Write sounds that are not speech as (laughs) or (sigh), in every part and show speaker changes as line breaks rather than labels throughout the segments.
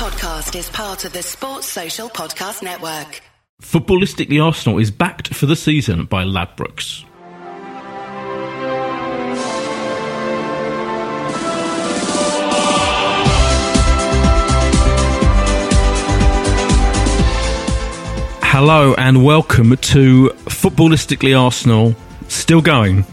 podcast is part of the Sports Social Podcast Network.
Footballistically Arsenal is backed for the season by Ladbrokes. Hello and welcome to Footballistically Arsenal. Still going.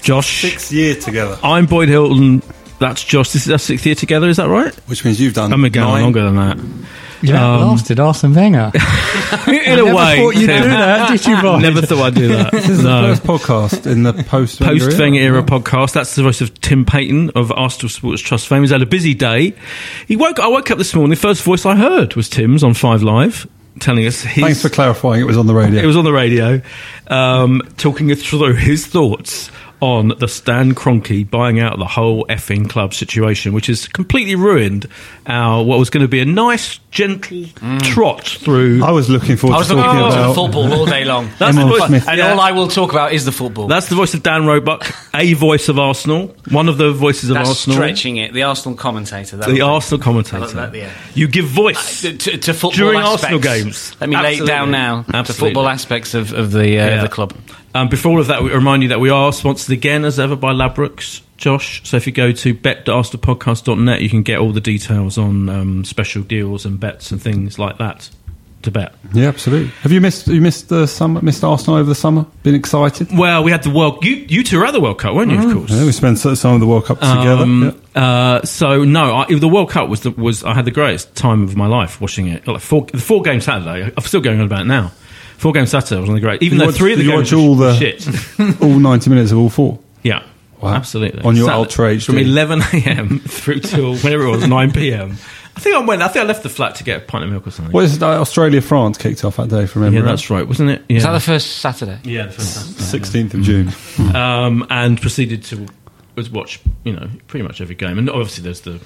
Josh.
Six year together,
I'm Boyd Hilton. That's Josh. This is our sixth year together, is that right?
which means you've done.
I'm going
nine.
longer than that.
You outlasted Arsene Wenger. (laughs)
In a
Never
way.
thought you'd
Tim.
do that, did you, Boyd?
Never thought I'd do that. (laughs)
This is
no.
the first podcast in the post
Post Wenger era podcast. That's the voice of Tim Payton of Arsenal Sports Trust fame. He's had a busy day. He woke. I woke up this morning. The first voice I heard was Tim's on Five Live, telling us his.
Thanks for clarifying. It was on the radio.
It was on the radio, um, talking us through his thoughts on the Stan Kroenke buying out the whole effing club situation, which has completely ruined our what was going to be a nice, gentle trot through.
I was looking forward
I was
to
looking
talking
forward
about.
football all day long.
That's the voice-
Smith.
and
yeah.
all I will talk about is the football.
That's the voice of Dan Roebuck, a voice of Arsenal, one of the voices of
That's
Arsenal.
stretching it. The Arsenal commentator. that
The
was-
Arsenal commentator.
That- that- yeah.
You give voice.
to, to, to football
During
aspects.
Arsenal games.
Let me lay it down now to football aspects of, of the uh,
Yeah.
the club.
Um, before all of that, we remind you that we are sponsored again, as ever, by Ladbrokes. Josh, so if you go to bet.arsenalpodcast.net, you can get all the details on um, special deals and bets and things like that to bet.
Yeah, absolutely. Have you missed? You missed the summer? Missed Arsenal over the summer? Been excited?
Well, we had the World. You, you two were at the World Cup, weren't you? Of course.
Yeah, we spent some of the World Cup together.
Um,
yeah.
uh, so no, I, the World Cup was the, was I had the greatest time of my life watching it. Like four, the four game Saturday, I'm still going on about it now. Four game Saturday was one of the great. Even
You
though
watch-
three of the
you
games
watch all the-
shit. (laughs)
All ninety minutes of all four.
Yeah.
Wow.
Absolutely.
On your
Saturday-
Ultra HD.
From 11 a.m. (laughs) through till whenever it was, 9 p.m. I think I went, I think I left the flat to get a pint of milk or something.
What is it? Australia France kicked off that day from memory.
yeah, that's right, wasn't it? Yeah.
Is that the first Saturday?
yeah, the first time.
Sixteenth of June.
Um, and proceeded to was watch, you know, pretty much every game. And obviously there's the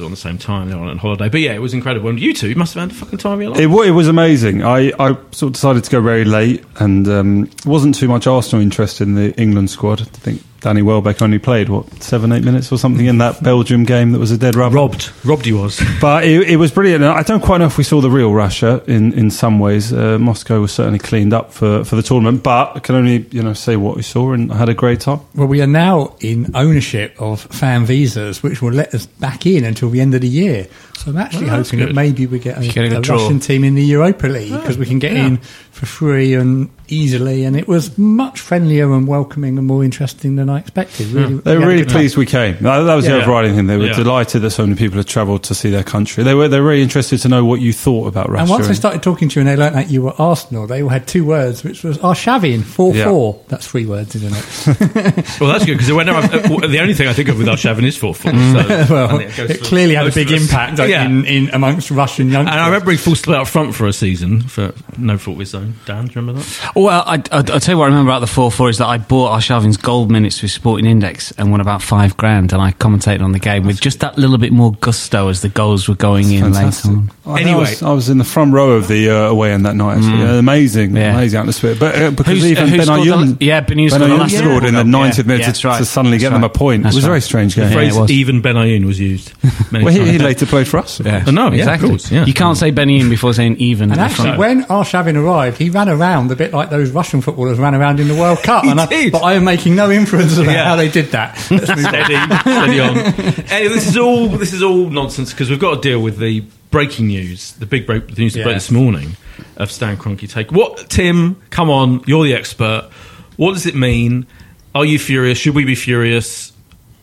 are on the same time, they're on holiday. But yeah, it was incredible. And you two, must have had a fucking time of your life.
It, it was amazing. I, I sort of decided to go very late, and um, wasn't too much Arsenal interest in the England squad. I think Danny Welbeck only played what seven, eight minutes or something in that Belgium game that was a dead rubber.
robbed. Robbed he was. (laughs)
But it, it was brilliant. I don't quite know if we saw the real Russia in, in some ways. Uh, Moscow was certainly cleaned up for, for the tournament, but I can only you know say what we saw, and I had a great time.
Well, we are now in ownership of fan visas, which will let us back in until the end of the year. So I'm actually
that's
hoping that maybe we get a,
Get a
a. Russian team in the Europa League because we can get
yeah.
in for free and easily. And it was much friendlier and welcoming and more interesting than I expected. Really,
They were really
good time.
pleased we came. That, that was the overriding thing. They were
Yeah.
delighted that so many people had travelled to see their country. They were they were really interested to know what you thought about Russia.
And once I started talking to you and they learnt that you were Arsenal, they all had two words, which was Arshavin, 4
Yeah.
4. That's three words, isn't it? (laughs)
Well, that's good because whenever I'm, uh, the only thing I think of with Arshavin is 4 4. So (laughs)
well,
it
it clearly had a big
of us.
impact
Yeah.
in, in amongst Russian youngsters.
And I remember he full split up front for a season for no fault of his own. Dan, do you remember that?
Well, I, I, I'll tell you what I remember about the 4 4 is that I bought Arshavin's gold minutes with Sporting Index and won about five grand, and I commentated on the game with just that little bit more gusto as the goals were going in
Fantastic.
later on.
I think I was, I was in the front row of the uh, away end that night. Actually. Yeah, amazing,
Mm. Yeah.
amazing atmosphere. But uh, because
Who's-
even
who
Ben
scored the-
Ayoun,
yeah, Benayoun scored the
Benayoun
last
scored in the
goal.
90th
Yeah,
minute
yeah,
to,
right.
to suddenly get
That's
them a point.
That's
it was a very strange game.
The phrase
it
"even Benayoun" was used. Many
Well, he,
times.
he later played for us.
Yeah.
I know, yeah,
exactly.
of yeah.
You can't say Benin before saying even.
And actually,
front.
when Arshavin arrived, he ran around a bit like those Russian footballers ran around in the World (laughs) Cup. I. But I am making no inference about how they did that. (laughs) Let's move on.
steady, steady on. (laughs) Anyway, this is all this is all nonsense because we've got to deal with the breaking news, the big break, the news broke
Yes.
this morning of Stan Kroenke take. What, Tim? Come on, you're the expert. What does it mean? Are you furious? Should we be furious?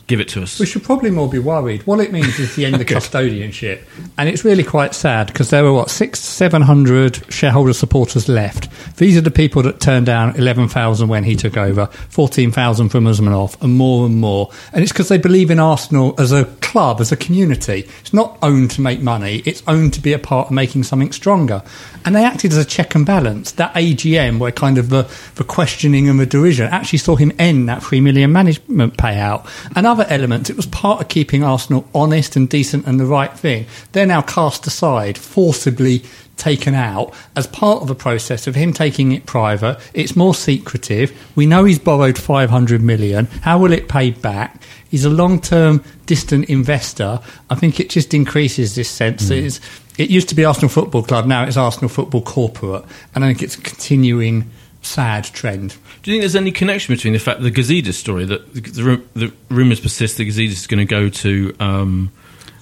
Give it to us.
We should probably more be worried. What it means is the end of (laughs) custodianship, and it's really quite sad because there were what six, seven hundred shareholder supporters left. These are the people that turned down eleven thousand when he took over, fourteen thousand from Usmanov, and more and more. And it's because they believe in Arsenal as a club, as a community. It's not owned to make money; it's owned to be a part of making something stronger. And they acted as a check and balance. That AGM, where kind of the, the questioning and the derision, actually saw him end that three million management payout. And other elements. It was part of keeping Arsenal honest and decent and the right thing. They're now cast aside, forcibly taken out as part of a process of him taking it private. It's more secretive. We know he's borrowed 500 million. How will it pay back? He's a long-term distant investor. I think it just increases this sense that it used to be Arsenal Football Club, now it's Arsenal Football Corporate, and I think it's a continuing sad trend.
Do you think there's any connection between the fact the Gazidis story that the, the, the rumours persist that Gazidis is going to go to um,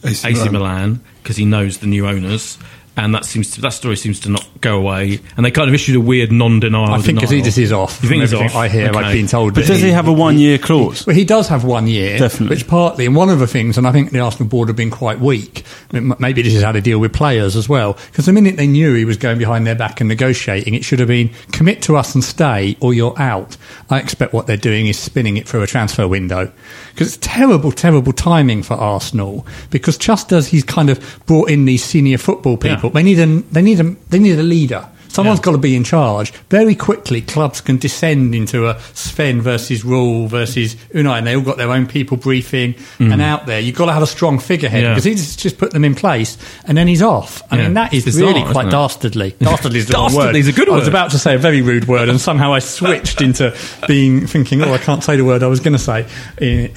AC
AC
Milan.
Milan because he knows the new owners, and that seems to, that story seems to not go away. And they kind of issued a weird non-denial.
I think
denial.
Gazidis is off.
You think he's off?
I hear,
Okay.
I've been told.
But does he have a one-year clause?
Well, he does have one year,
Definitely.
which partly, and one of the things, and I think the Arsenal board have been quite weak. I mean, maybe this is how to deal with players as well, because the minute they knew he was going behind their back and negotiating, it should have been commit to us and stay, or you're out. I expect what they're doing is spinning it through a transfer window, because it's terrible, terrible timing for Arsenal. Because just as he's kind of brought in these senior football people,
Yeah.
They need a they need a they need a leader. Someone's
Yeah.
got to be in charge. Very quickly, clubs can descend into a Sven versus Raul versus Unai, and they all got their own people briefing and out there. You've got to have a strong figurehead
Mm. Yeah.
because he's just put them in place, and then he's off. I
Yeah.
mean, that is
bizarre,
really quite dastardly. (laughs) Dastardly is the wrong word.
Is a good
I was about to say a very rude word, and somehow I switched into being thinking, oh, I can't say the word I was going to say. (laughs)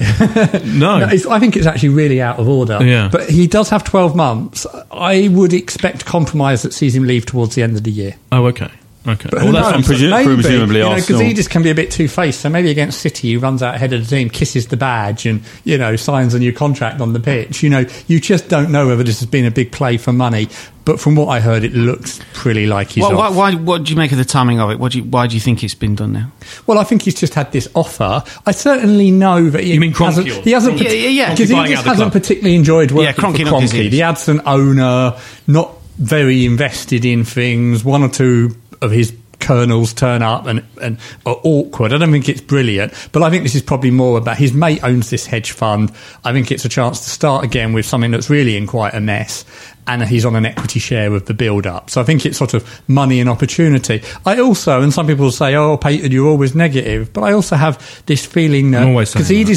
No.
it's, I think it's actually really out of order.
Yeah.
But he does have 12 months. I would expect compromise that sees him leave towards the end of the year.
Oh, okay, okay.
But
Well,
who
that's
knows?
and presu-
Maybe.
presumably
you know,
Arsenal-
Gazidis can be a bit two-faced. So maybe against City, he runs out ahead of the team, kisses the badge, and you know signs a new contract on the pitch. You know, you just don't know whether this has been a big play for money. But from what I heard, it looks pretty like he's
Why,
off.
why, why, what do you make of the timing of it? What do you, why do you think it's been done now?
Well, I think he's just had this offer. I certainly know that he
You mean Kroenke
hasn't.
or-
He hasn't.
Yeah, yeah, yeah.
Because
Kroenke
he just hasn't particularly enjoyed working
Yeah, Kroenke,
for
not
Kroenke.
Gazidis.
The absent owner, not very invested in things. One or two of his colonels turn up and, and are awkward. I don't think it's brilliant, but I think this is probably more about his mate owns this hedge fund. I think it's a chance to start again with something that's really in quite a mess. And he's on an equity share of the build up. So I think it's sort of money and opportunity. I also, and some people say, oh, Payton, you're always negative. But I also have this feeling that
I'm always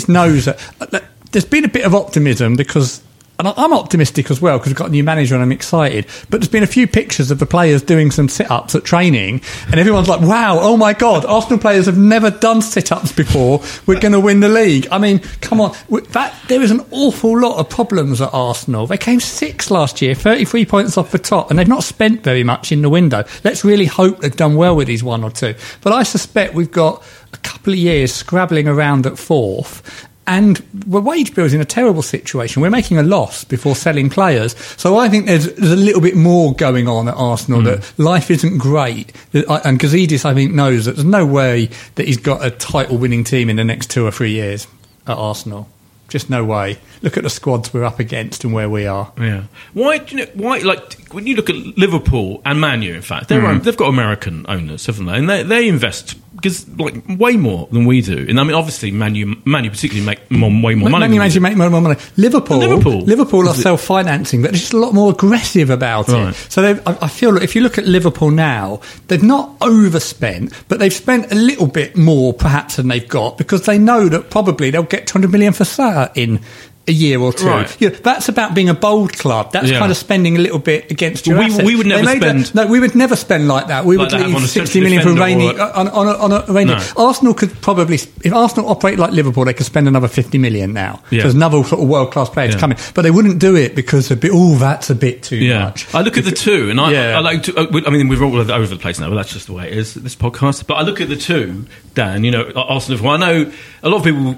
knows that, that there's been a bit of optimism because and I'm optimistic as well because we've got a new manager and I'm excited. But there's been a few pictures of the players doing some sit ups at training, and everyone's like, wow, oh my God, Arsenal players have never done sit ups before. We're going to win the league. I mean, come on. That, there is an awful lot of problems at Arsenal. They came sixth last year, 33 points off the top, and they've not spent very much in the window. Let's really hope they've done well with these one or two. But I suspect we've got a couple of years scrabbling around at fourth. And the wage bill's in a terrible situation. We're making a loss before selling players. So I think there's, there's a little bit more going on at Arsenal that life isn't great. And Gazidis, I think, knows that there's no way that he's got a title winning team in the next two or three years at Arsenal. Just no way. Look at the squads we're up against and where we are.
Yeah. Why? Do you know, why? Like when you look at Liverpool and Manu, in fact, they're
Hmm.
own, they've got American owners, haven't they? And they they invest because like way more than we do. And I mean, obviously, Man U, Man U particularly make more, way more money.
Man U to make more, more money. Liverpool,
Liverpool.
Liverpool are self-financing, but they're just a lot more aggressive about
Right.
it. So they've- I, I feel that if you look at Liverpool now, they've not overspent, but they've spent a little bit more perhaps than they've got because they know that probably they'll get 200 million for Salah in a year or two.
Right.
You know, that's about being a bold club. That's
Yeah.
kind of spending a little bit against your
Well, we-
assets.
we would never
made that-
spend-
no, we would never spend like that. We
Like
would
that
leave
on a
60
central
million for rainy on, on, a, on a rainy.
No.
Arsenal could probably, if Arsenal operate like Liverpool, they could spend another 50 million now.
Yeah.
So there's another sort of world class player to
Yeah.
come in. But they wouldn't do it because a bit, oh, that's a bit too
Yeah,
much.
I look at the two, and I,
Yeah.
I like to. uh, I mean, we're all over the place now, but that's just the way it is. This podcast, but I look at the two, Dan. You know, Arsenal. Well, I know a lot of people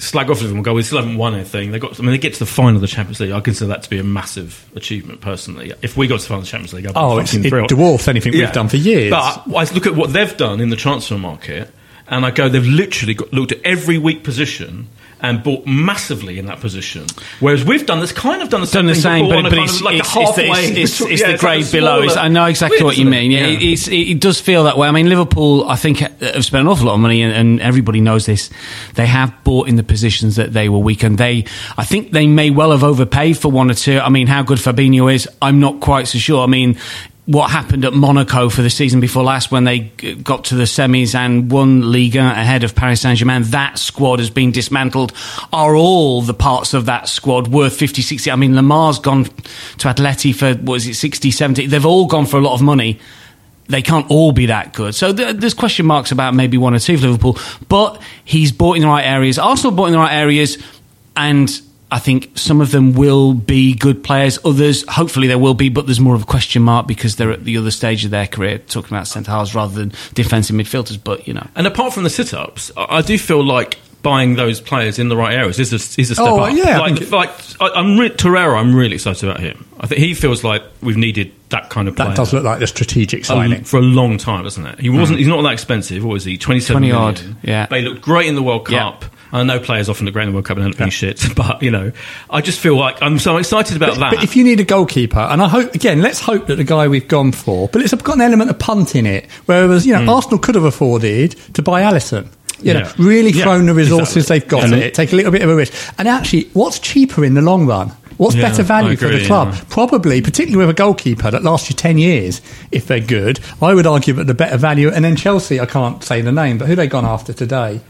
slag off Liverpool and go, "We still haven't won anything." They got. I mean, they get to the final of the Champions League. I consider that to be a massive achievement, personally. If we got to the final of the Champions League, I'd be
Oh, it's-
fucking
it
thrilled.
dwarfs anything we've done for years.
But I look at what they've done in the transfer market, and I go, they've literally got, looked at every weak position. And bought massively in that position, whereas we've done this kind of done the same,
done the
thing
same, but, but it's,
like
it's, it's, it's, it's, (laughs)
Yeah,
the
it's like
grade below. I know exactly what you mean.
it?
Yeah,
Yeah.
It, it does feel that way. I mean, Liverpool, I think, have spent an awful lot of money, and, and everybody knows this. They have bought in the positions that they were weak, and they, I think, they may well have overpaid for one or two. I mean, how good Fabinho is, I'm not quite so sure. I mean. What happened at Monaco for the season before last when they got to the semis and won Liga ahead of Paris Saint Germain. That squad has been dismantled. Are all the parts of that squad worth 50, 60? I mean, Lemar's gone to Atleti for, what is it, 60, 70? They've all gone for a lot of money. They can't all be that good. So th- there's question marks about maybe one or two for Liverpool. But he's bought in the right areas. Arsenal bought in the right areas. And I think some of them will be good players. Others, hopefully, there will be, but there's more of a question mark because they're at the other stage of their career, talking about centre halves rather than defensive midfielders. But you know,
And apart from the sit ups, I I do feel like buying those players in the right areas is a, is a step
Oh,
up.
yeah, I
like,
think it-
like I, I'm re- Torreira, I'm really excited about him. I think he feels like we've needed that kind of player
That does look like the strategic
a-
signing.
for a long time, doesn't it? He wasn't. Hmm. He's not that expensive. What was he? Twenty-seven
20 odd, yeah.
But he looked great in the World
Yeah.
I know players often look great in the World Cup and end up being shit, but you know, I just feel like I'm so excited about that.
But if you need a goalkeeper, and I hope again, let's hope that the guy we've gone for, but it's got an element of punt in it. Whereas you know, mm. Arsenal could have afforded to buy Alisson. You know, really
Yeah,
thrown the resources
exactly.
they've got
And
at
it-
take a little bit of a risk. And actually, what's cheaper in the long run? What's
Yeah,
better value
I
for the club?
yeah.
Probably, particularly with a goalkeeper that lasts you 10 years, if they're good. I would argue that the better value, and then Chelsea, I can't say the name, but who they gone after today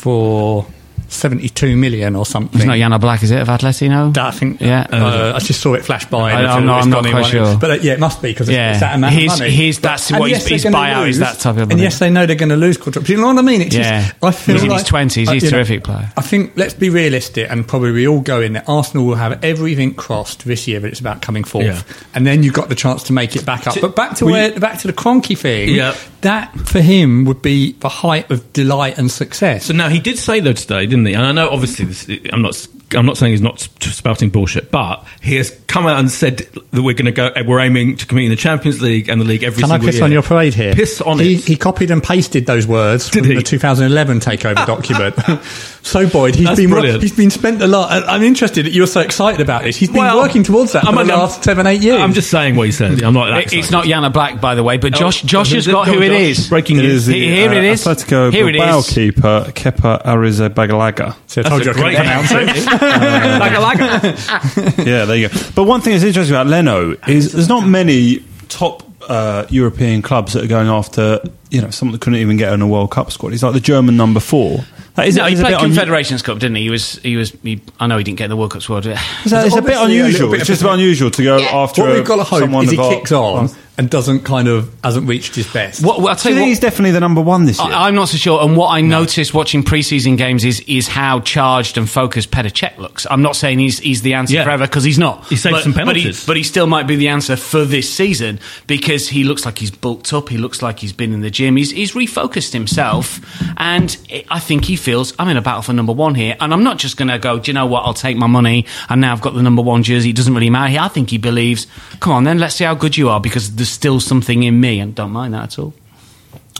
for 72 million or something?
it's not Jan Oblak, is it, of Atleti? No?
I think.
Yeah.
uh, I just saw it flash by.
I- I'm not-
it's
I'm not quite sure.
But uh, yeah, it must be because
Yeah.
it's that amount
His-
of money.
his- that's what
they're
his buyout is that type of money.
And yes, they know they're going to lose contracts. You know what I mean? It's
Yeah.
just, I feel
He's in his 20s,
uh,
he's
you
a
know,
terrific player.
I think let's be realistic and probably we all go in there. Arsenal will have everything crossed this year, but it's about coming fourth,
Yeah.
and then you've got the chance to make it back up. But back to where, back to the Kroenke thing.
Yeah.
That for him would be the height of delight and success.
So now he did say though today, didn't he? And I know obviously this, I'm not. I'm not saying he's not spouting bullshit, but he has come out and said that we're going to go. Eh, we're aiming to compete in the Champions League and the league every
Can I piss
year.
on your parade here?
Piss on
he,
it.
He copied and pasted those words
Did
from
he?
the 2011 takeover document. (laughs) so Boyd, he's
That's
been
brilliant.
he's been spent a lot. I'm interested that you're so excited about this. He's been
Well,
working towards that for
I'm-
the
I'm-
last seven, eight years.
I'm just saying what he said. I'm not. That
It- it's not Jan Oblak, by the way, but Josh,
Oh,
Josh has got who it
Josh.
is.
Breaking
It
news.
is the
Here- here it is.
Atletico
Here it is.
Bilbao keeper Kepa Arrizabalaga.
so I told you I couldn't pronounce it.
Laga, laga. (laughs)
yeah, there you go. But one thing that's interesting about Leno is there's not many top uh, European clubs that are going after you know someone that couldn't even get in a World Cup squad. He's like the German number four. That is,
no, he played
bit unu-
Confederations Cup, didn't he? He was. He was. He, I know he didn't get in the World Cup squad.
Is It's a bit
Obviously, a
unusual.
bit
It's just
a-
a bit unusual to go after
what
a-
we've got to hope
someone
is he
of our-
kicks on and doesn't kind of hasn't reached his best.
What, well, I'll tell
you
you what,
he's definitely the number one this year?
I, I'm not so sure. And what I noticed watching preseason games is is how charged and focused Petr Cech looks. I'm not saying he's he's the answer
Yeah.
forever because he's not.
He saved
but,
some
but he,
penalties.
but he still might be the answer for this season because he looks like he's bulked up. He looks like he's been in the gym. He's he's refocused himself, and I think he feels I'm in a battle for number one here. And I'm not just going to go. Do you know what? I'll take my money, and now I've got the number one jersey. It doesn't really matter. I think he believes. Come on, then let's see how good you are because there's still something in me, and don't mind that at all.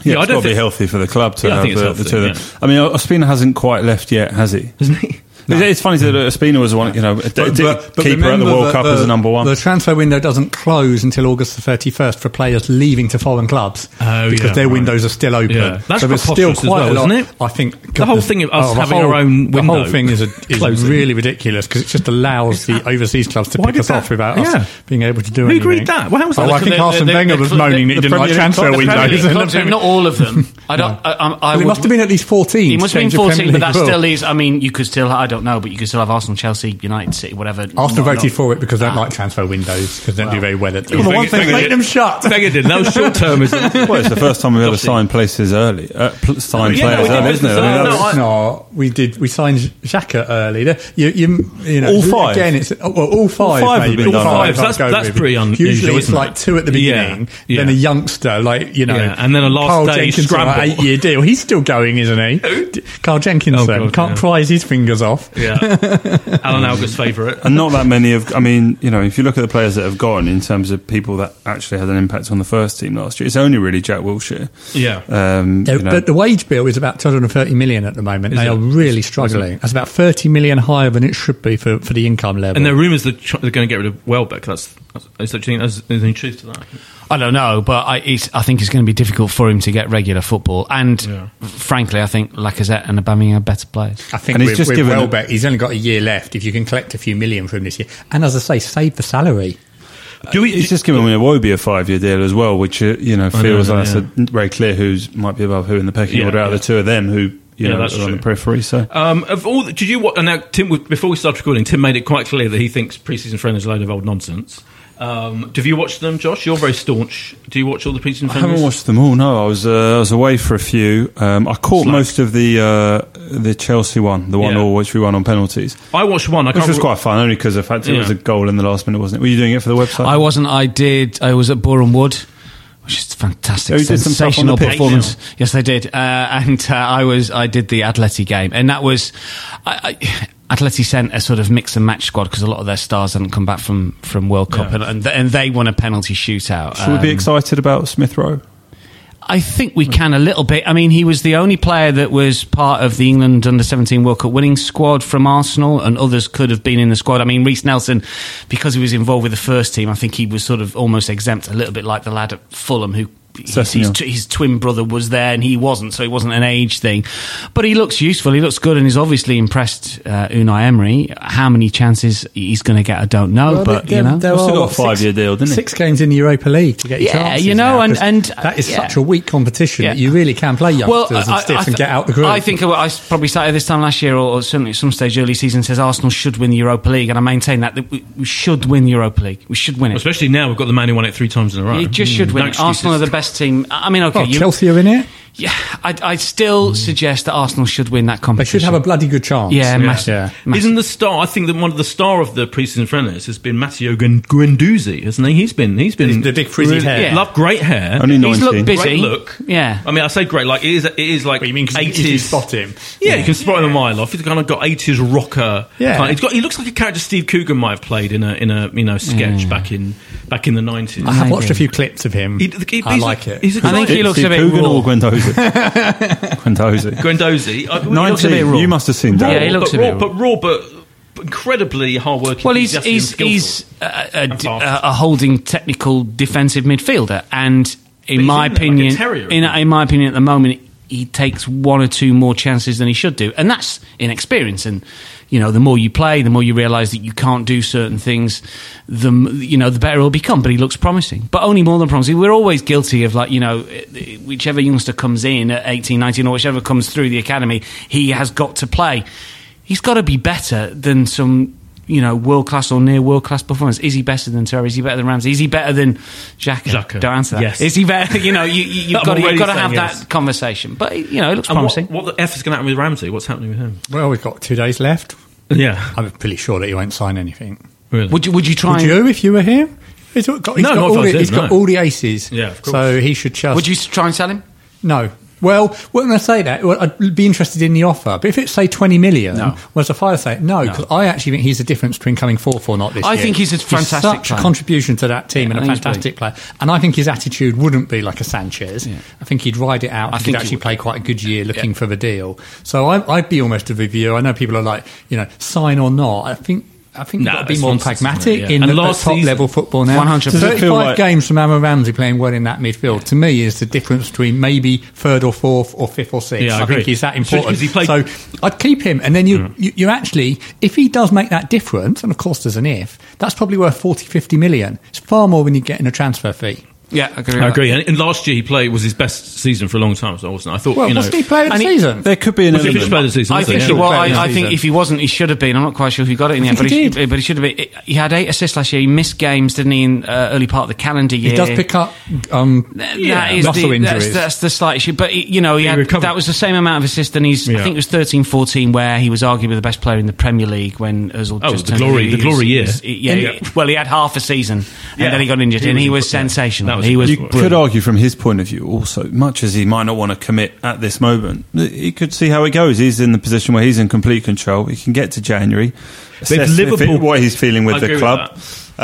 yeah,
Yeah, I
it's
don't
got to be healthy for the club to
Yeah, I
have
think it's
the,
healthy,
the two of them.
yeah.
I mean, Ospina hasn't quite left yet, has he?
Isn't he?
It's funny that uh, Ospina was one, you know, a d- d- keeper at the World
that
Cup
the,
as a number one.
The transfer window doesn't close until August the 31st for players leaving to foreign clubs
Oh,
because
yeah,
their
right.
windows are still open.
Yeah. That's
so there's still
preposterous as
quite
well,
a lot.
isn't it?
I think
The whole thing of us oh,
the
having
whole-
our own window.
The whole
window
thing is, a, (laughs) is really ridiculous because it just allows the overseas clubs to
Why
pick us
that-
off without
yeah.
us being able to do anything
Who
anything.
agreed that? Well, how was
Oh. I think
The-
Arsene Wenger was moaning that he didn't like transfer
clubs-
The Premier
windows.
League
in the
clubs,
Premier-
not all of them. I don't. (laughs)
It must have been at least 14. It
must have been 14, but that still is. I mean, you could still. I don't know, but you could still have Arsenal, Chelsea, United, City, whatever.
Arsenal
Not-
voted
not-
for it because they don't like transfer windows because they don't do very well at
Well, the one thing
Make them shut. (laughs)
Wenger did. That was short termism. (laughs)
well, it's the first time we've ever signed places early, uh, pl- signed
Yeah,
players
we did
early, isn't it? I mean,
early.
that's-
No, I-
No, we did. We signed Xhaka early. You, you, you know,
All five?
Again, it's oh, well, all five.
five have
maybe.
been
all
done
five.
early.
I'd
That's- that's pretty unusual,
Usually, it's like two at the beginning, then a youngster, like you know,
and then a last
Carl
day
Jenkins
scramble.
eight-year deal. He's still going, isn't he? Carl Jenkinson
Oh, God,
can't
yeah.
prise his fingers off.
Yeah. (laughs) Alan Alga's favourite.
and not that many of. I mean, you know, if you look at the players that have gone in terms of people that actually had an impact on the first team last year, it's only really Jack Wilshere.
Yeah.
Um,
Yeah,
you know,
But the wage bill is about 230 million at the moment.
Is
they
it?
are really struggling. That's about 30 million higher than it should be for, for the income level.
And there are rumours that they're going to get rid of Welbeck. That's, that's is that, do you think there's, there's any truth to that?
I don't know, but I, it's, I think it's going to be difficult for him to get regular football. And
Yeah.
frankly, I think Lacazette and Aubameyang are better players.
I think
And he's
with,
just
with
given a-
Welbeck, he's only got a year left. If you can collect a few million from this year, and as I say, save the salary.
Do we?
He's just given Iwobi a five-year deal as well, which uh, you know
know,
feels like
yeah.
it's very clear who's might be above who in the pecking
Yeah,
order out
yeah.
of the two of them who you
Yeah,
know
that's
are on the periphery. So
Um, of all, the, did you? wa- And now, Tim, before we start recording, Tim made it quite clear that he thinks preseason friendly is a load of old nonsense. Um, have you watched them, Josh? You're very staunch. Do you watch all the preseason
I haven't watched them all. No, I was uh, I was away for a few. Um, I caught
Slack.
most of the uh, the Chelsea one, the one
Yeah.
all which we won on penalties,
I watched one. I
which was
re-
quite fun only because the fact it was a goal in the last minute, wasn't it? Were you doing it for the website?
I wasn't. I did. I was at Boreham Wood, which is fantastic,
Oh, you did some
sensational performance. Yes, I did. Uh, and uh, I was. I did the Atleti game, and that was. I, I, Atleti sent a sort of mix and match squad because a lot of their stars hadn't come back from, from World Cup,
Yeah.
and, and and they won a penalty shootout.
Should we be
Um,
excited about Smith Rowe?
I think we can a little bit. I mean, he was the only player that was part of the England under 17 World Cup winning squad from Arsenal, and others could have been in the squad. I mean, Reece Nelson, because he was involved with the first team, I think he was sort of almost exempt, a little bit like the lad at Fulham who. His, his, his twin brother was there and he wasn't, so it wasn't an age thing. But he looks useful, he looks good, and he's obviously impressed uh, Unai Emery. How many chances he's going to get, I don't know,
Well,
but
there-
you know.
there
Still
are,
got a five-year deal, didn't he?
Six games in the Europa League to get your
Yeah,
chances
you know,
now,
and- and,
that is
yeah.
such a weak competition
Yeah.
that you really can play youngsters and
I-
stiff
I
and get out the group.
I think I probably started this time last year, or, or certainly at some stage early season, says Arsenal should win the Europa League, and I maintain that, that we, we should win the Europa League. We should win it.
Especially now, we've got the man who won it three times in a row.
You just should
Mm.
win
No
it. Arsenal are the best team. I mean, okay,
Oh,
you,
Chelsea are in it.
Yeah, I, I still hmm. suggest that Arsenal should win that competition.
They
competition.
should have a bloody good chance.
Yeah,
Yeah.
massive.
Yeah.
massive.
Isn't the star? I think that one of the star of the preseason friendlies has been Matteo Guen- Guendouzi, hasn't he? He's been he's been
He's the big frizzy hair.
Yeah.
Love great hair.
Only
He's
19.
looked busy.
Great look.
Yeah.
I mean, I say great. Like it is. It is like
What you mean? 'cause
eighties.
if you spot him.
Yeah, you can spot him a mile off. He's kind of got eighties rocker.
Yeah.
kind- he's got. He looks like a character Steve Coogan might have played in a in a you know sketch back in back in the nineties.
I have watched a few clips of him.
He- he-
I like
a-
it.
he's a
I think he looks a
Steve
bit
Coogan
raw.
or Guendouzi? Guendouzi. (laughs)
Guendouzi. I- uh, he looks a bit
19.
raw.
You must have seen that.
Yeah, he looks
but
a
raw,
bit
but raw, but incredibly hardworking.
Well, he's
enthusiastic and
he's
skillful.
he's a, a,
fast.
a, a holding technical defensive midfielder, and in
he's
my
in there like a
opinion,
terrier,
in, in my opinion, at the moment, he takes one or two more chances than he should do, and that's inexperience. And you know, the more you play, the more you realise that you can't do certain things. The you know, the better it'll become. But he looks promising, but only more than promising. We're always guilty of like you know, whichever youngster comes in at 18, 19, or whichever comes through the academy, he has got to play. He's got to be better than some you know, world class or near world class performance. Is he better than Terry? Is he better than Ramsey? Is he better than Xhaka?
Xhaka,
Don't answer that.
yes.
Is he better? You know, you, you, (laughs) you've got to, you've got to have
yes.
that conversation. But you know, it looks
And
promising.
what, what the f is going to happen with Ramsey? What's happening with him?
well, we've got two days left.
Yeah,
I'm pretty sure that he won't sign anything.
really.
Would you? Would you try?
Would
and,
you if you were him? He's got, he's
No,
got
I
all
was
the,
him,
he's got all the aces.
Yeah, of course.
So he should just.
Would you try and sell him?
No. Well, when I say that, well, I'd be interested in the offer. But if it's say twenty million,
No.
well, as a fire say no, because I actually think he's the difference between coming fourth or not this
I
year.
I think he's a fantastic
such
player.
a contribution to that team
Yeah,
and
I
a fantastic player. And I think his attitude wouldn't be like a Sanchez.
Yeah.
I think he'd ride it out.
I
think
he
he'd actually
would.
play quite a good year looking for the deal. So I, I'd be almost of a view. I know people are like, you know, sign or not. I think. I think
Nah,
you've got to be more pragmatic?
Yeah.
in
And
the,
last
top
season-
level football now.
100%.
Does it
35
feel like-
games from Aaron Ramsey playing well in that midfield to me is the difference between maybe third or fourth or fifth or sixth.
Yeah, I
I,
agree.
think he's that important.
he played-
so I'd keep him, and then you, mm. you you actually, if he does make that difference, and of course there's an if, that's probably worth 40, 50 million. It's far more than you get in a transfer fee.
Yeah, I agree.
I agree. And, and last year he played was his best season for a long time. So wasn't? I thought
Well,
you know.
wasn't he player of the
and he-
season?
There could be an
Was he finished player the season?
I think,
he?
he,
Yeah.
well, I, I think if he wasn't, he should have been. I'm not quite sure if he got it in the end, but he,
he
should- but he should have been. He had eight assists last year. He missed games, didn't he, in uh, early part of the calendar year?
He does pick up um,
That
Yeah,
is
muscle
the, that's,
injuries.
that's the slight issue. But, you know, he
He
had, that was the same amount of assists, and he's, I think it was 13 14, where he was arguably the best player in the Premier League when Ozil
Oh,
just
the glory-
he
the glory year.
yeah,
Yeah.
well, he had half a season, and then he got injured, and he
was-
was sensational.
That was
he was
You
brilliant.
could argue from his point of view also, much as he might not want to commit at this moment, he could see how it goes. He's in the position where he's in complete control. He can get to January, assess if
Liverpool-
it- what he's feeling with
I
the
agree
club.
that.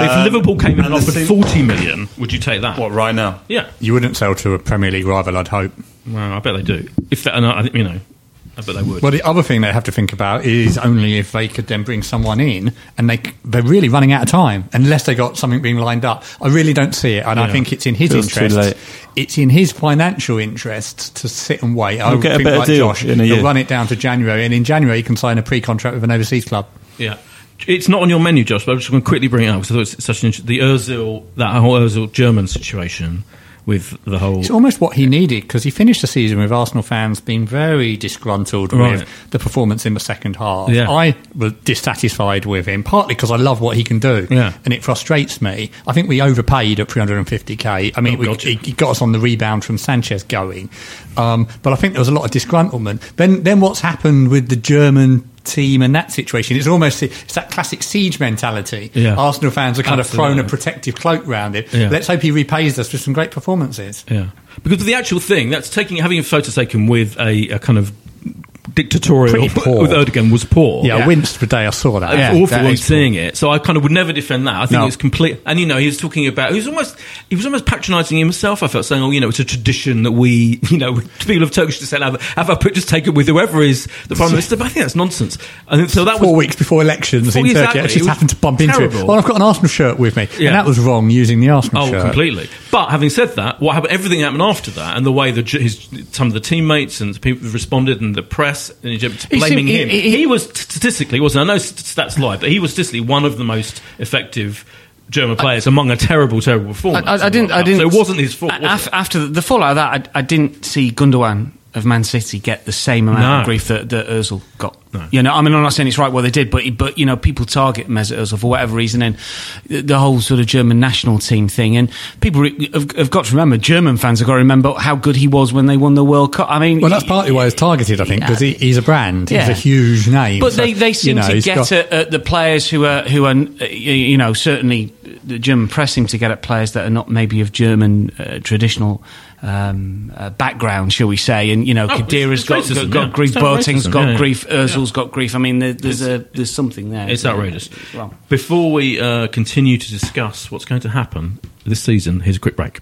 If
Um,
Liverpool came in
and
and offered
thing-
forty million, would you take that?
What right now?
Yeah.
you wouldn't sell to a Premier League rival, I'd hope.
Well, I bet they do. If that, and I, you know, I bet they would.
Well, the other thing they have to think about is only if they could then bring someone in, and they they're really running out of time unless they got something being lined up. I really don't see it, and I think it's in his
Feels
interest. It's in his financial interest to sit and wait. I
He'll get a
think
better
like
deal
Josh,
in a
he'll
year.
run it down to January, and in January he can sign a pre-contract with an overseas club.
Yeah. it's not on your menu, Josh, but I'm just going to quickly bring it up because I thought it's such an interesting. The Özil, that whole Özil German situation with the whole.
It's almost what he needed because he finished the season with Arsenal fans being very disgruntled
Right.
with the performance in the second half.
Yeah.
I was dissatisfied with him, partly because I love what he can do,
Yeah.
and it frustrates me. I think we overpaid at 350k. I mean,
Oh,
we,
gotcha.
he, he got us on the rebound from Sanchez going, um, but I think there was a lot of disgruntlement. Then, then what's happened with the German? Team and that situation, it's almost it's that classic siege mentality.
Yeah.
Arsenal fans are kind of thrown a protective cloak round it.
Yeah.
Let's hope he repays us with some great performances.
Yeah, because the actual thing that's taking having a photo taken with a, a kind of dictatorial
poor.
with Erdogan was poor.
Yeah, I winced the day I saw that.
It's
Yeah,
awful
that
when
is
seeing it. So I kind of would never defend that. I think
No.
it's complete. And you know, he was talking about. He was almost. He was almost patronising himself. I felt saying, "Oh, you know, it's a tradition that we, (laughs) you know, people of Turkish descent have, have our pictures taken with whoever is the prime (laughs) minister." But I think that's nonsense. And so that
Four
was
weeks before elections
Well,
in
exactly.
Turkey, I
It
just
was
happened to bump into it. Well, I've got an Arsenal shirt with me,
Yeah.
and that was wrong using the Arsenal shirt.
Oh,
shirt.
completely. But having said that, what happened? Everything happened after that, and the way that his some of the teammates and the people responded, and the press in Egypt blaming him.
he-
was statistically wasn't. I know stats lie, but he was statistically one of the most effective. German players among a terrible, terrible performance.
I, I, I didn't. I didn't.
it wasn't his fault. was
af-? After the, the fallout of that, I, I didn't see Gundogan of Man City get the same amount
No.
of grief that, that Özil got.
No.
You know, I mean, I'm not saying it's right what they did, but but you know, people target Mesut Özil for whatever reason, and the, whole sort of German national team thing, and people have, have got to remember, German fans have got to remember how good he was when they won the World Cup. I mean,
Well, that's partly why he's targeted, I think, because he, he's a brand.
Yeah.
He's a huge name.
But
So,
they, they seem
you know,
to get
got-
at, at the players who are who are you know certainly the German press seem to get at players that are not maybe of German uh, traditional um, uh, background, shall we say? And you know,
Oh, Khedira's
got,
racism,
got, got
yeah.
grief, Boateng's got
yeah, yeah.
grief, Özil's got grief. I mean, there, there's a there's something there.
It's outrageous.
Well,
Before we uh, continue to discuss what's going to happen this season, here's a quick break.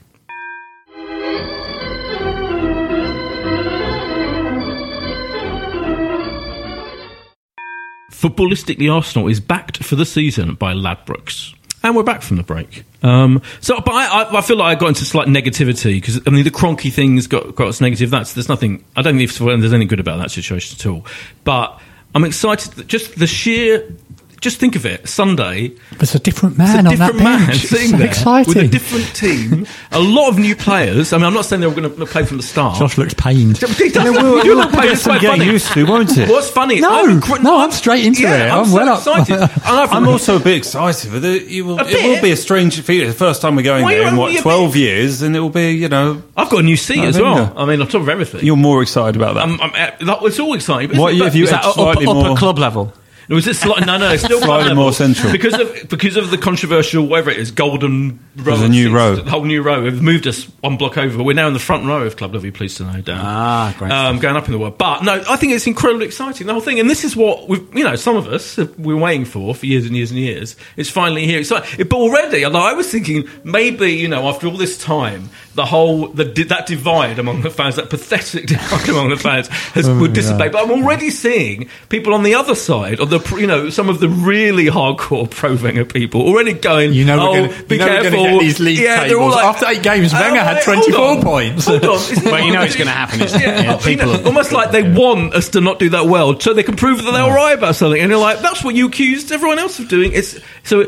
Footballistically, Arsenal is backed for the season by Ladbrokes. And we're back from the break. Um, so, but I, I, feel like I got into slight negativity because I mean the Kroenke thing's got got us negative. That's there's nothing. I don't think there's anything good about that situation at all. But I'm excited. Just the sheer. Just think of it. Sunday,
There's a different
it's a
man on that
different man
bench. It's
sitting
so
there
exciting.
with a different team, a lot of new players. I mean, I'm not saying they're going to play from the start.
Josh looks pained. (laughs)
Yeah,
we'll,
You're
we'll
not playing.
get
It's
some
quite
getting
funny.
used to, won't it?
What's funny?
No,
I'm, incre-
no, I'm straight into
yeah,
it.
I'm,
I'm
so
well
excited. (laughs) And I've-
I'm also a bit excited. But it, you will, it will be a strange feeling. The first time we're going
Why
there in what twelve years, and it will be you know
I've got a new seat as well. I mean, on top of everything.
you're more excited about that.
I'm, I'm, uh, it's all exciting. But
What
isn't it-
have you
is that up,
slightly
up
more-
at club level?
No, is it sli- no, no, it's still
Slightly more central.
because of because of the controversial whatever it is, golden row.
There's a new row.
the whole new row. They've moved us one block over. We're now in the front row of Club Level. Pleased to know, Dan.
Ah, great
Um, going up in the world, but no, I think it's incredibly exciting the whole thing, and this is what we've you know some of us have, we're waiting for for years and years and years. It's finally here. It's like, but already, although I was thinking maybe you know after all this time, the whole the that divide among the fans, that pathetic (laughs) divide among the fans, has
Oh,
would dissipate. But I'm already seeing people on the other side of the you know some of the really hardcore pro Wenger people already going.
You know
oh,
we're gonna,
be
you know we're
careful.
gonna get these league
yeah, they're all like,
After eight games, Wenger had 24 points.
Hold on. (laughs)
Well, you know it's going to happen. Isn't
yeah,
Yeah,
you know,
people.
almost like they want us to not do that well, so they can prove that they're all right about something. And you're like, that's what you accused everyone else of doing. It's so,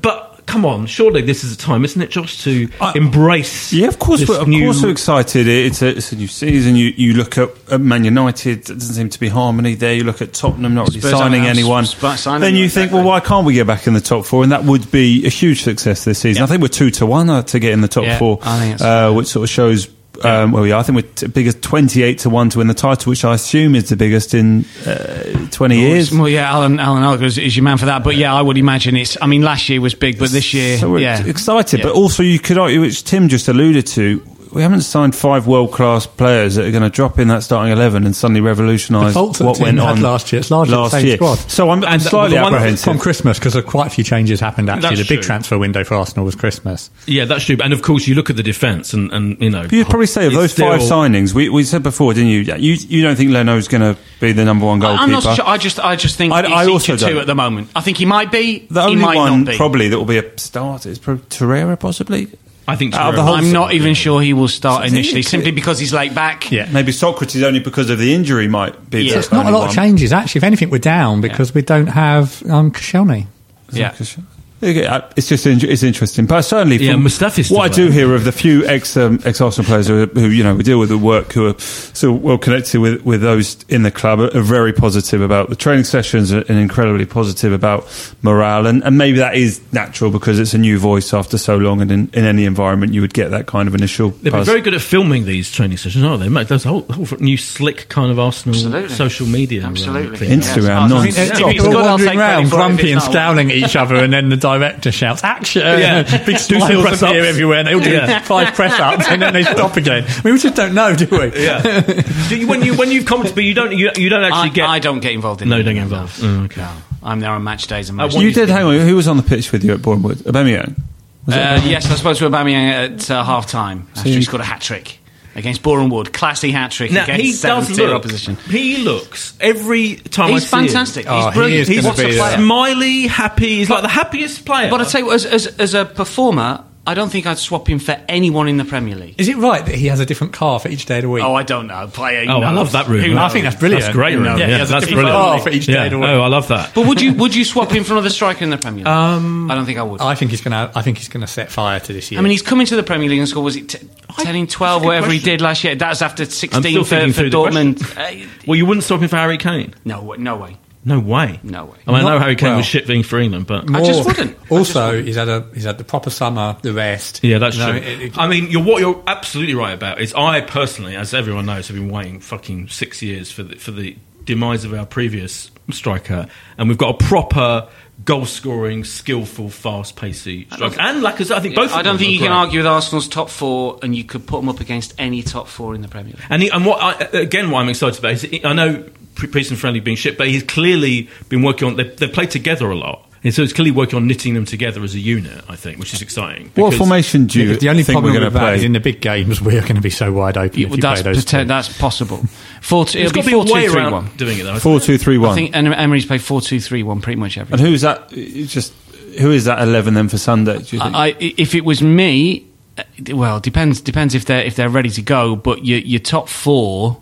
but come on, surely this is a time, isn't it, Josh, to
I-
embrace?
Yeah, of course,
this
we're, of
new-
course, we're excited. It's a, it's a new season. You you look at, at Man United. There doesn't seem to be harmony there. You look at Tottenham not really
Spurs
signing anyone.
Spurs signing
then you
anyone,
think, well, why can't we get back in the top four? And that would be a huge success this season.
Yeah.
I think we're two to one uh, to get in the top
Yeah,
four,
I think
uh, which sort of shows. Um, well, yeah, I think we're t- biggest twenty-eight to one to win the title, which I assume is the biggest in uh, twenty years.
Well, yeah, Alan Alan Elgar is, is your man for that. But yeah, I would imagine it's. I mean, last year was big, but this year,
So we're
yeah,
excited,
Yeah.
but also you could argue, which Tim just alluded to, we haven't signed five world class players that are going to drop in that starting eleven and suddenly revolutionise
The faults that
what
Tim
went
had
on
last year, it's largely the same
year.
squad.
So I'm, I'm
And the-
slightly
the one that was
apprehensive.
From Christmas, because quite a few changes happened actually.
That's
the big
true.
transfer window for Arsenal was Christmas.
Yeah, that's true. And of course, you look at the defence, and, and you know,
But you'd probably say of
it's
those five signings, we, we said before, didn't you? You you don't think Leno's going to be the number one goalkeeper?
I'm not sure. I just, I just think
I-
he's
I
each
also
two at the moment. I think he might be.
the
he
only
might
one
not be.
probably that will be a start is probably Torreira, possibly.
I think
Out of the
Torreira-
whole
I'm not even sure he will start
So
initially, simply because he's late back.
Yeah.
Maybe Sokratis only because of the injury might be.
Yeah.
the
It's not a lot
one.
of changes, actually. If anything, we're down because we don't have um, Koscielny.
Yeah.
Okay, It's just in- it's interesting, but certainly
Yeah,
from
Mustafi's
what I do hear of the few ex um, ex Arsenal players who, who you know we deal with at work who are so well connected with with those in the club are, are very positive about the training sessions and incredibly positive about morale, and, and maybe that is natural because it's a new voice after so long, and in, in any environment you would get that kind of initial.
They've been very good at filming these training sessions, aren't they? Mate, there's a whole, whole new slick kind of Arsenal
Absolutely.
social media. um,
Absolutely.
Instagram,
Yes.
non-
I think
Yeah.
if
People
it's
are wandering around,
for it. If
grumpy and scowling at each other, and then the director shouts, "Action!"
Yeah. (laughs)
Big
Do some
smiles
press
appear
ups.
everywhere, and they all do
Yeah.
five press ups, and then they stop again. I mean, we just don't know, do we?
Yeah. (laughs) Do you, when you when you've commented, but you don't you, you don't actually
I,
get.
I don't get involved in
No,
it.
don't get involved. Oh, okay.
No. I'm there on match days and
I
match
want
You
you
did hang on. Who was on the pitch with you at Bournemouth? Aubameyang.
Uh, yes, I was supposed to Aubameyang at uh, half time after
you-
he scored a hat trick against Boreham Wood. Classy hat trick
Now
against
he
seventh
does
tier
look.
opposition.
He looks every time
He's
I see
fantastic.
Him,
He's
Oh, he
brilliant.
is
He's
gonna
a player.
uh,
smiley, happy. He's like the happiest player.
But I tell you, what, as, as, as a performer, I don't think I'd swap him for anyone in the Premier League.
Is it right that he has a different car for each day of the week?
Oh, I don't know. Player.
oh, I love that room.
I think that's brilliant.
That's great.
You
room.
yeah, he
Yeah,
has a
that's brilliant.
car for each day
yeah.
of the week.
Oh, I love that.
But would you would you swap him for another striker in the Premier League? Um, I don't think I would.
I think he's going to. I think he's going to set fire to this year.
I mean, he's coming to the Premier League and scored, was it t- 10 in 12,
good
whatever he did last year? That's after 16 for, for Dortmund. Uh,
Well, you wouldn't swap him for Harry Kane.
no, no way.
No way.
No way.
I mean, I know
Not-
Harry Kane
well-
was shit being for England, but
I just wouldn't. I just
Also,
wouldn't.
he's had a he's had the proper summer, the rest.
Yeah, that's
You know,
true.
it- it-
I mean, you're, what you're absolutely right about is I personally, as everyone knows, have been waiting fucking six years for the, for the demise of our previous striker, and we've got a proper goal scoring, skillful, fast pacey striker. And Lacazette, I think both.
I don't think
are
you can argue with Arsenal's top four, and you could put them up against any top four in the Premier League.
And, he, and what I, again, what I'm excited about is I know pre- Priest and Friendly being shit, but he's clearly been working on. They, they played together a lot, and so he's clearly working on knitting them together as a unit. I think, which is exciting.
What formation do you
the only
think
problem
we're
with
going to
that is
play?
in the big games (laughs) we're going to be so wide open. if you
that's,
play those
poten- that's possible. Four, two, it'll
got
be
to be a
4
way
2 3
around
1.
doing it though.
Four two three
I think Em- Emery's played 4 2 3 1 pretty much every
And who is that? Just who is that eleven then for Sunday? Do you think?
I, I, if it was me, uh, well, depends depends if they're if they're ready to go. But your your top four,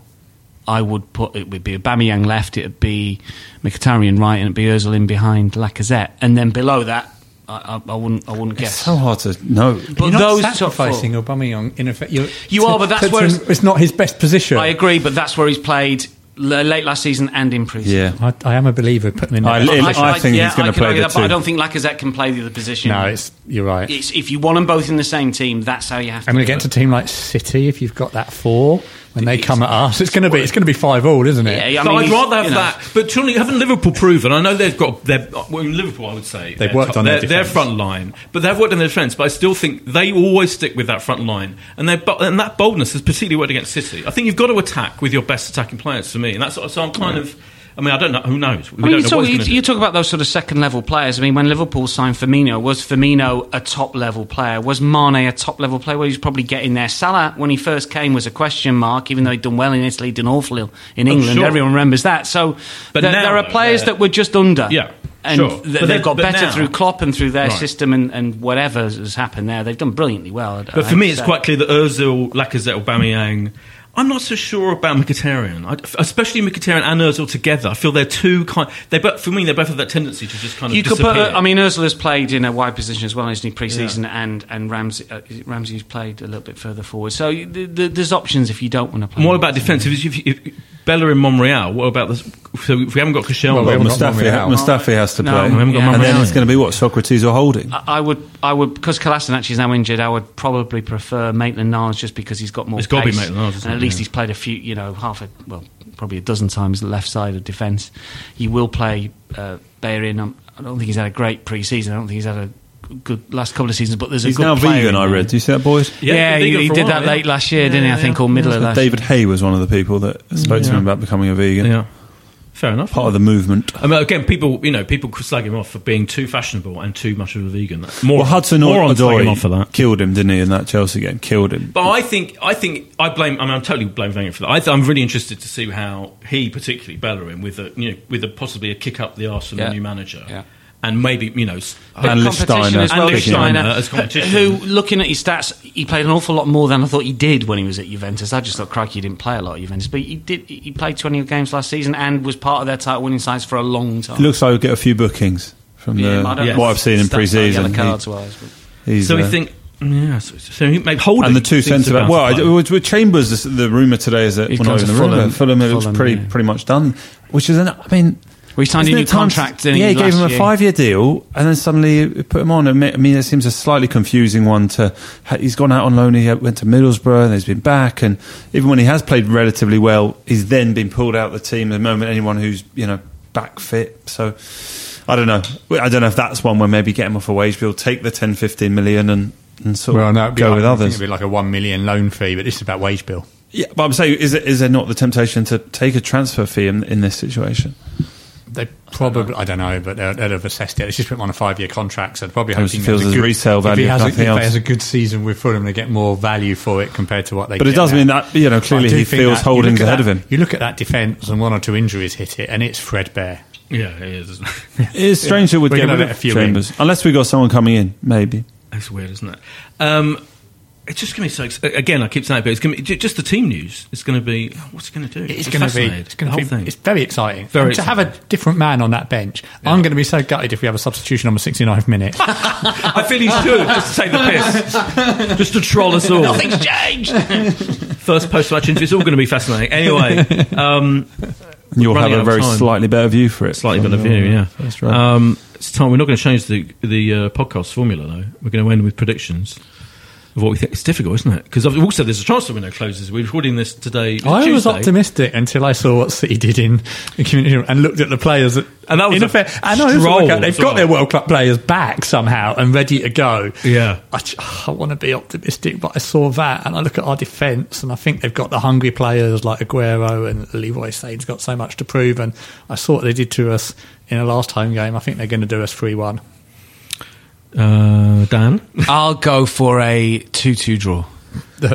I would put it would be Aubameyang left, it'd be Mkhitaryan right, and it'd be Özil in behind Lacazette, and then below that, I, I, I wouldn't I wouldn't
it's
guess.
so hard to know.
But
You're not
those top
sacrificing
four,
Aubameyang in effect. You're,
You are, but that's
to-
where it's-
it's not his best position.
I agree, but that's where he's played late last season and in pre-season.
Yeah.
I, I am a believer. Putting him in.
I- I- I think
yeah,
he's gonna
I
play the
that, but I don't think Lacazette can play the other position.
no, it's you're right.
It's, if you want them both in the same team, that's how you have to.
I'm going to get
it.
to a team like City if you've got that four when they come at us. It's going to be it's going to be five all, isn't it?
Yeah, I
so
mean,
I'd rather have
you know.
that. But surely haven't Liverpool proven? I know they've got their well, Liverpool. I would say
They've worked
top-
on their
their, their front line, but they've worked on their defence. But I still think they always stick with that front line, and their and that boldness has particularly worked against City. I think you've got to attack with your best attacking players for me, and that's so I'm kind of. I mean, I don't know. Who knows? We
I mean,
don't
you, talk, you, you talk about those sort of second level players. I mean, when Liverpool signed Firmino, was Firmino a top level player? Was Mane a top level player? Well, he was probably getting there. Salah, when he first came, was a question mark, even though he'd done well in Italy, done awful ill in
Oh,
England.
sure.
Everyone remembers that. So
But
there,
now,
there are players that were just under.
Yeah,
And
sure.
th-
But
they've got better
now-
through Klopp and through their
Right.
system and, and whatever has happened there. They've done brilliantly well.
But for me, it's quite clear that Özil, Lacazette, Aubameyang. I'm not so sure about Mkhitaryan, I, especially Mkhitaryan and Özil together. I feel they're two kind. They both, for me, they both have that tendency to just kind of
You could
disappear.
put. I mean, Ursula's played in a wide position as well, isn't he? Pre-season, and and Ramsey, uh, Ramsey's played a little bit further forward. So th th there's options if you don't want to play.
What about defensive? If, if, if Bellerin Monreal, what about this? So if we haven't got Koscielny,
Well, we
Well,
haven't got
Mustafi,
Monreal.
Mustafi has to
No,
play,
we haven't
and then it's going to be what Sokratis or Holding.
I I would, I would, because Kolasinac is now injured. I would probably prefer Maitland-Niles just because he's got more.
It's gotta be
pace,
Maitland-Niles,
and at least
Yeah.
he's played a few, you know, half a well, probably a dozen times the left side of defence. He will play uh, Bayern. Um, I don't think he's had a great pre-season. I don't think he's had a good last couple of seasons. But there's a
He's
good
now
player
vegan.
in
I
there.
read. Do you see that, boys?
Yeah,
Yeah,
he's
he,
vegan
he
for a
did that
yeah.
late last year, didn't he? I think,
yeah.
or middle of last
David Haye was one of the people that mm. spoke to him about becoming a vegan.
yeah, fair enough.
Part of the movement.
I mean, again, people, you know, people slag him off for being too fashionable and too much of a vegan. More,
Well, Hudson
more on slag him
Odoi
off for that.
killed him, didn't he, in that Chelsea game? Killed him.
But I think, I think, I blame. I mean, I'm totally blame Wenger for that. I th- I'm really interested to see how he, particularly Bellerin, with a, you know, with a possibly a kick up the arse from
Yeah.
the new manager,
Yeah.
And maybe you know,
And
competition
Lichtsteiner
as well.
And
Lichtsteiner,
Lichtsteiner as competition.
who, looking at his stats, he played an awful lot more than I thought he did when he was at Juventus. I just thought, crikey, he didn't play a lot at Juventus, but he did. He played twenty games last season and was part of their title-winning sides for a long time.
It looks like we'll get a few bookings from
Yeah,
the,
Yeah.
what I've seen in pre-season.
yellow
He-
wise, but-
he's,
so we
uh,
think. Yeah, so, so he- maybe Holding
and the two centre back. Well,
back.
I, with, with Chambers, the, the rumor today is that
He's
well, not
gone
even
to
the rumor.
Fulham.
Fulham, it looks
Fulham,
pretty
yeah.
pretty much done. Which is, an, I mean,
Well, he signed a
isn't
new
it time-
contract.
Yeah, he gave
last
him a five-year deal, and then suddenly put him on. I mean, it seems a slightly confusing one. To he's gone out on loan. He went to Middlesbrough, and he's been back. And even when he has played relatively well, he's then been pulled out of the team. At the moment anyone who's you know back fit. So I don't know. I don't know if that's one where maybe get him off a wage bill, take the 10, 15 million, and and sort
Well,
of
no, it'd
go
like,
with others.
It'd be like a one million loan fee, but this is about wage bill.
Yeah, but I'm saying, is, it, is there not the temptation to take a transfer fee in, in this situation?
They probably, I don't know, but they'd, they'd have assessed it. It's just put him on a five-year contract, so they're probably
Perhaps
hoping
it feels
there's a good,
resale
if he
value, if
has, a, if he has a good season with Fulham, they get more value for it compared to what they.
But
get
it does
now.
mean that, you know, clearly he feels
that- you
holdings
look at
ahead of him.
You look at that defence, and one or two injuries hit it, and it's threadbare.
yeah, it is.
It (laughs) is strange that we'd
We're
get rid of
a few
Chambers. Unless we got someone coming in, maybe.
That's weird, isn't it? Um, it's just going to be so. Again, I keep saying, it, but it's going to be just the team news. It's going to be what's it going to do?
It's
I'm
going to be. It's going
The
to
whole
be.
thing.
It's very exciting.
Very
and to have a different man on that bench, I'm going to be so gutted if we have a substitution on the 69th minute. (laughs)
I feel he should just to take the piss, just to troll us all.
Nothing's changed. (laughs)
First post-match interview. It's all going to be fascinating. Anyway, um,
you'll have a very
time.
slightly better view for it.
slightly better view. Yeah.
First row.
Um, it's time. We're not going to change the the uh, podcast formula though. We're going to end with predictions of what we think. It's difficult, isn't it? Because also there's a transfer window closes. We're recording this today.
I was optimistic until I saw what City did in the community room and looked at the players. That,
And that was
in
a
effect, I know
stroll
they've got
well.
their world Cup players back somehow and ready to go.
Yeah.
I want to be optimistic, but I saw that and I look at our defence and I think they've got the hungry players like Aguero and Leroy Sane's got so much to prove. And I saw what they did to us in the last home game. I think they're going to do us 3 1.
Uh, Dan.
I'll go for a two-two draw. (laughs)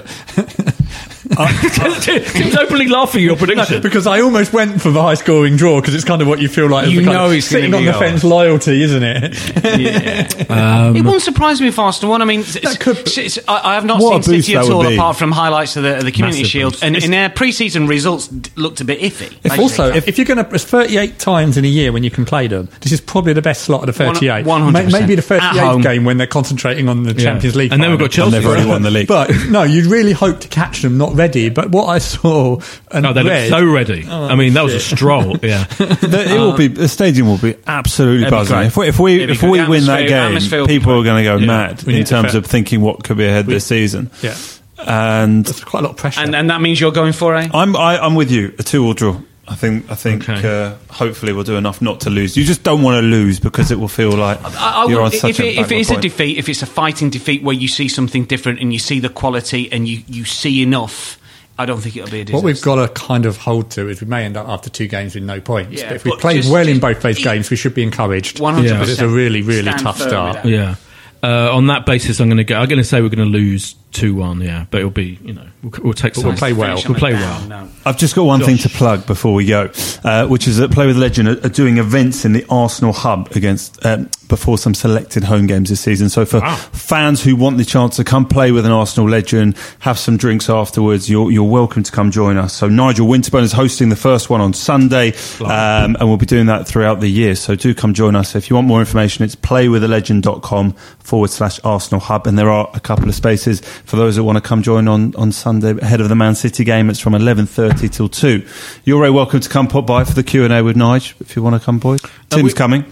Uh, (laughs) Tim's openly laughing at your prediction.
because I almost went for the high scoring draw because it's kind of what you feel like. as
You
the
know
of
it's gonna
sitting on the fence loyalty, isn't it? (laughs)
Um, it wouldn't surprise me if Arsenal won. I mean, it's,
could-
it's- it's- I, I have not seen City at all, apart from highlights of the, of the Community
Massive
Shield,
boost.
and, and their pre-season results d- looked a bit iffy.
If also, if, if you're going to, there's 38 times in a year when you can play them. This is probably the best slot of the 38.
100%.
May- Maybe the
At home.
38th game when they're concentrating on the
Yeah.
Champions League.
And then we've got Chelsea.
they've already won the (laughs) league.
But no, you'd really hope to catch them not ready. But what I saw and
Oh, they look
read,
so ready. I oh, mean, that was a stroll. (laughs) Yeah.
The, it will be the stadium will be absolutely
It'd
buzzing. If we if we, if we win that
atmosphere- atmosphere
game, people are going to go
Yeah.
mad
We
in terms of thinking what could be ahead this season.
yeah,
And
there's quite a lot of pressure.
and, and that means you're going for a.
I'm I, I'm with you. A two-all draw. I think I think
Okay.
uh, hopefully we'll do enough not to lose. You just don't want to lose because it will feel like
I, I
you're
would-
on such
if,
a
it, if it
backward
is a defeat, if it's a fighting defeat where you see something different and you see the quality and you, you see enough, I don't think it'll be a disaster.
what we've got to kind of hold to is we may end up after two games with no points.
Yeah,
but if we
but
played
just-
well in both those games, we should be encouraged.
100%.
Yeah.
But it's a really, really
Stand
tough start.
Yeah. Uh, on that basis, I'm going to go. I'm going to say we're going to lose two one. Yeah, but it'll be you know we'll, we'll take.
But we'll
some-
play well.
We'll play
down
well.
note.
I've just got one thing to plug before we go, uh, which is that Play with Legend are, are doing events in the Arsenal hub against um, before some selected home games this season. So for
Wow.
fans who want the chance to come play with an Arsenal legend, have some drinks afterwards, you're, you're welcome to come join us. So Nigel Winterburn is hosting the first one on Sunday, um, and we'll be doing that throughout the year. So do come join us. If you want more information, it's playwithalegend.com forward slash Arsenal hub, and there are a couple of spaces for those that want to come join on, on Sunday ahead of the Man City game. It's from 11.30 till 2. You're very welcome to come pop by for the Q&A with Nige, if you want to come, boys. Tim's
we-
coming.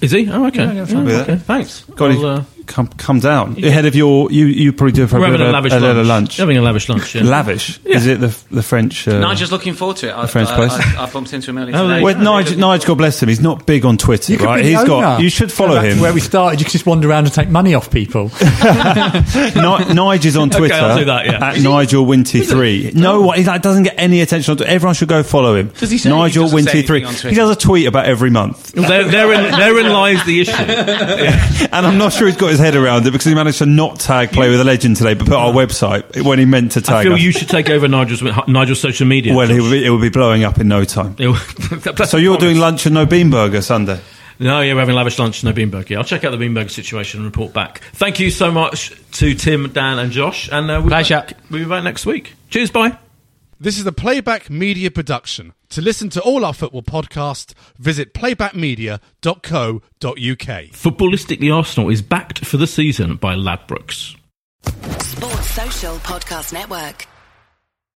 Is he? Oh, okay.
yeah, fine with
okay. Thanks.
Got
Well, uh,
come, come down. Ahead of your, you, you probably do it for a,
having
bit
a
of
lavish
a
lunch.
little lunch.
Having a lavish lunch. Yeah.
Lavish? Is it the, the French? Uh,
Nigel's looking forward to it. I,
French
I,
place?
I, I bumped into him earlier
Oh,
today.
Well, Nige, Nige, God bless him. He's not big on Twitter,
You
right?
be the
He's got. You should follow
back
him.
Where we started, you could just wander around and take money off people. (laughs)
Ni- Nige on Twitter
I'll do that, yeah.
at Nigel Winty three. No, one- he like, doesn't get any attention. on Twitter. Everyone should go follow him.
Does he say-
Nigel
he doesn't say
Winty three?
anything on Twitter?
He does a tweet about every month,
Well, there, therein, therein lies the issue. (laughs)
and I'm not sure he's got his head around it because he managed to not tag Play with a Legend today, but put our website when he meant to tag.
I feel
us.
you should take over Nigel's (laughs) Nigel's social media.
Well, it will, be, it will be blowing up in no time. (laughs) So you're doing lunch and no bean burger Sunday.
No, yeah, we're having lavish lunch, and no beanburger. Yeah, I'll check out the beanburger situation and report back. Thank you so much to Tim, Dan, and Josh. And uh, we'll, be
Pleasure.
back, we'll be back next week. Cheers, bye.
This is a Playback Media production. To listen to all our football podcasts, visit playbackmedia.co.uk.
Footballistically Arsenal is backed for the season by Ladbrokes.
Sports Social Podcast Network.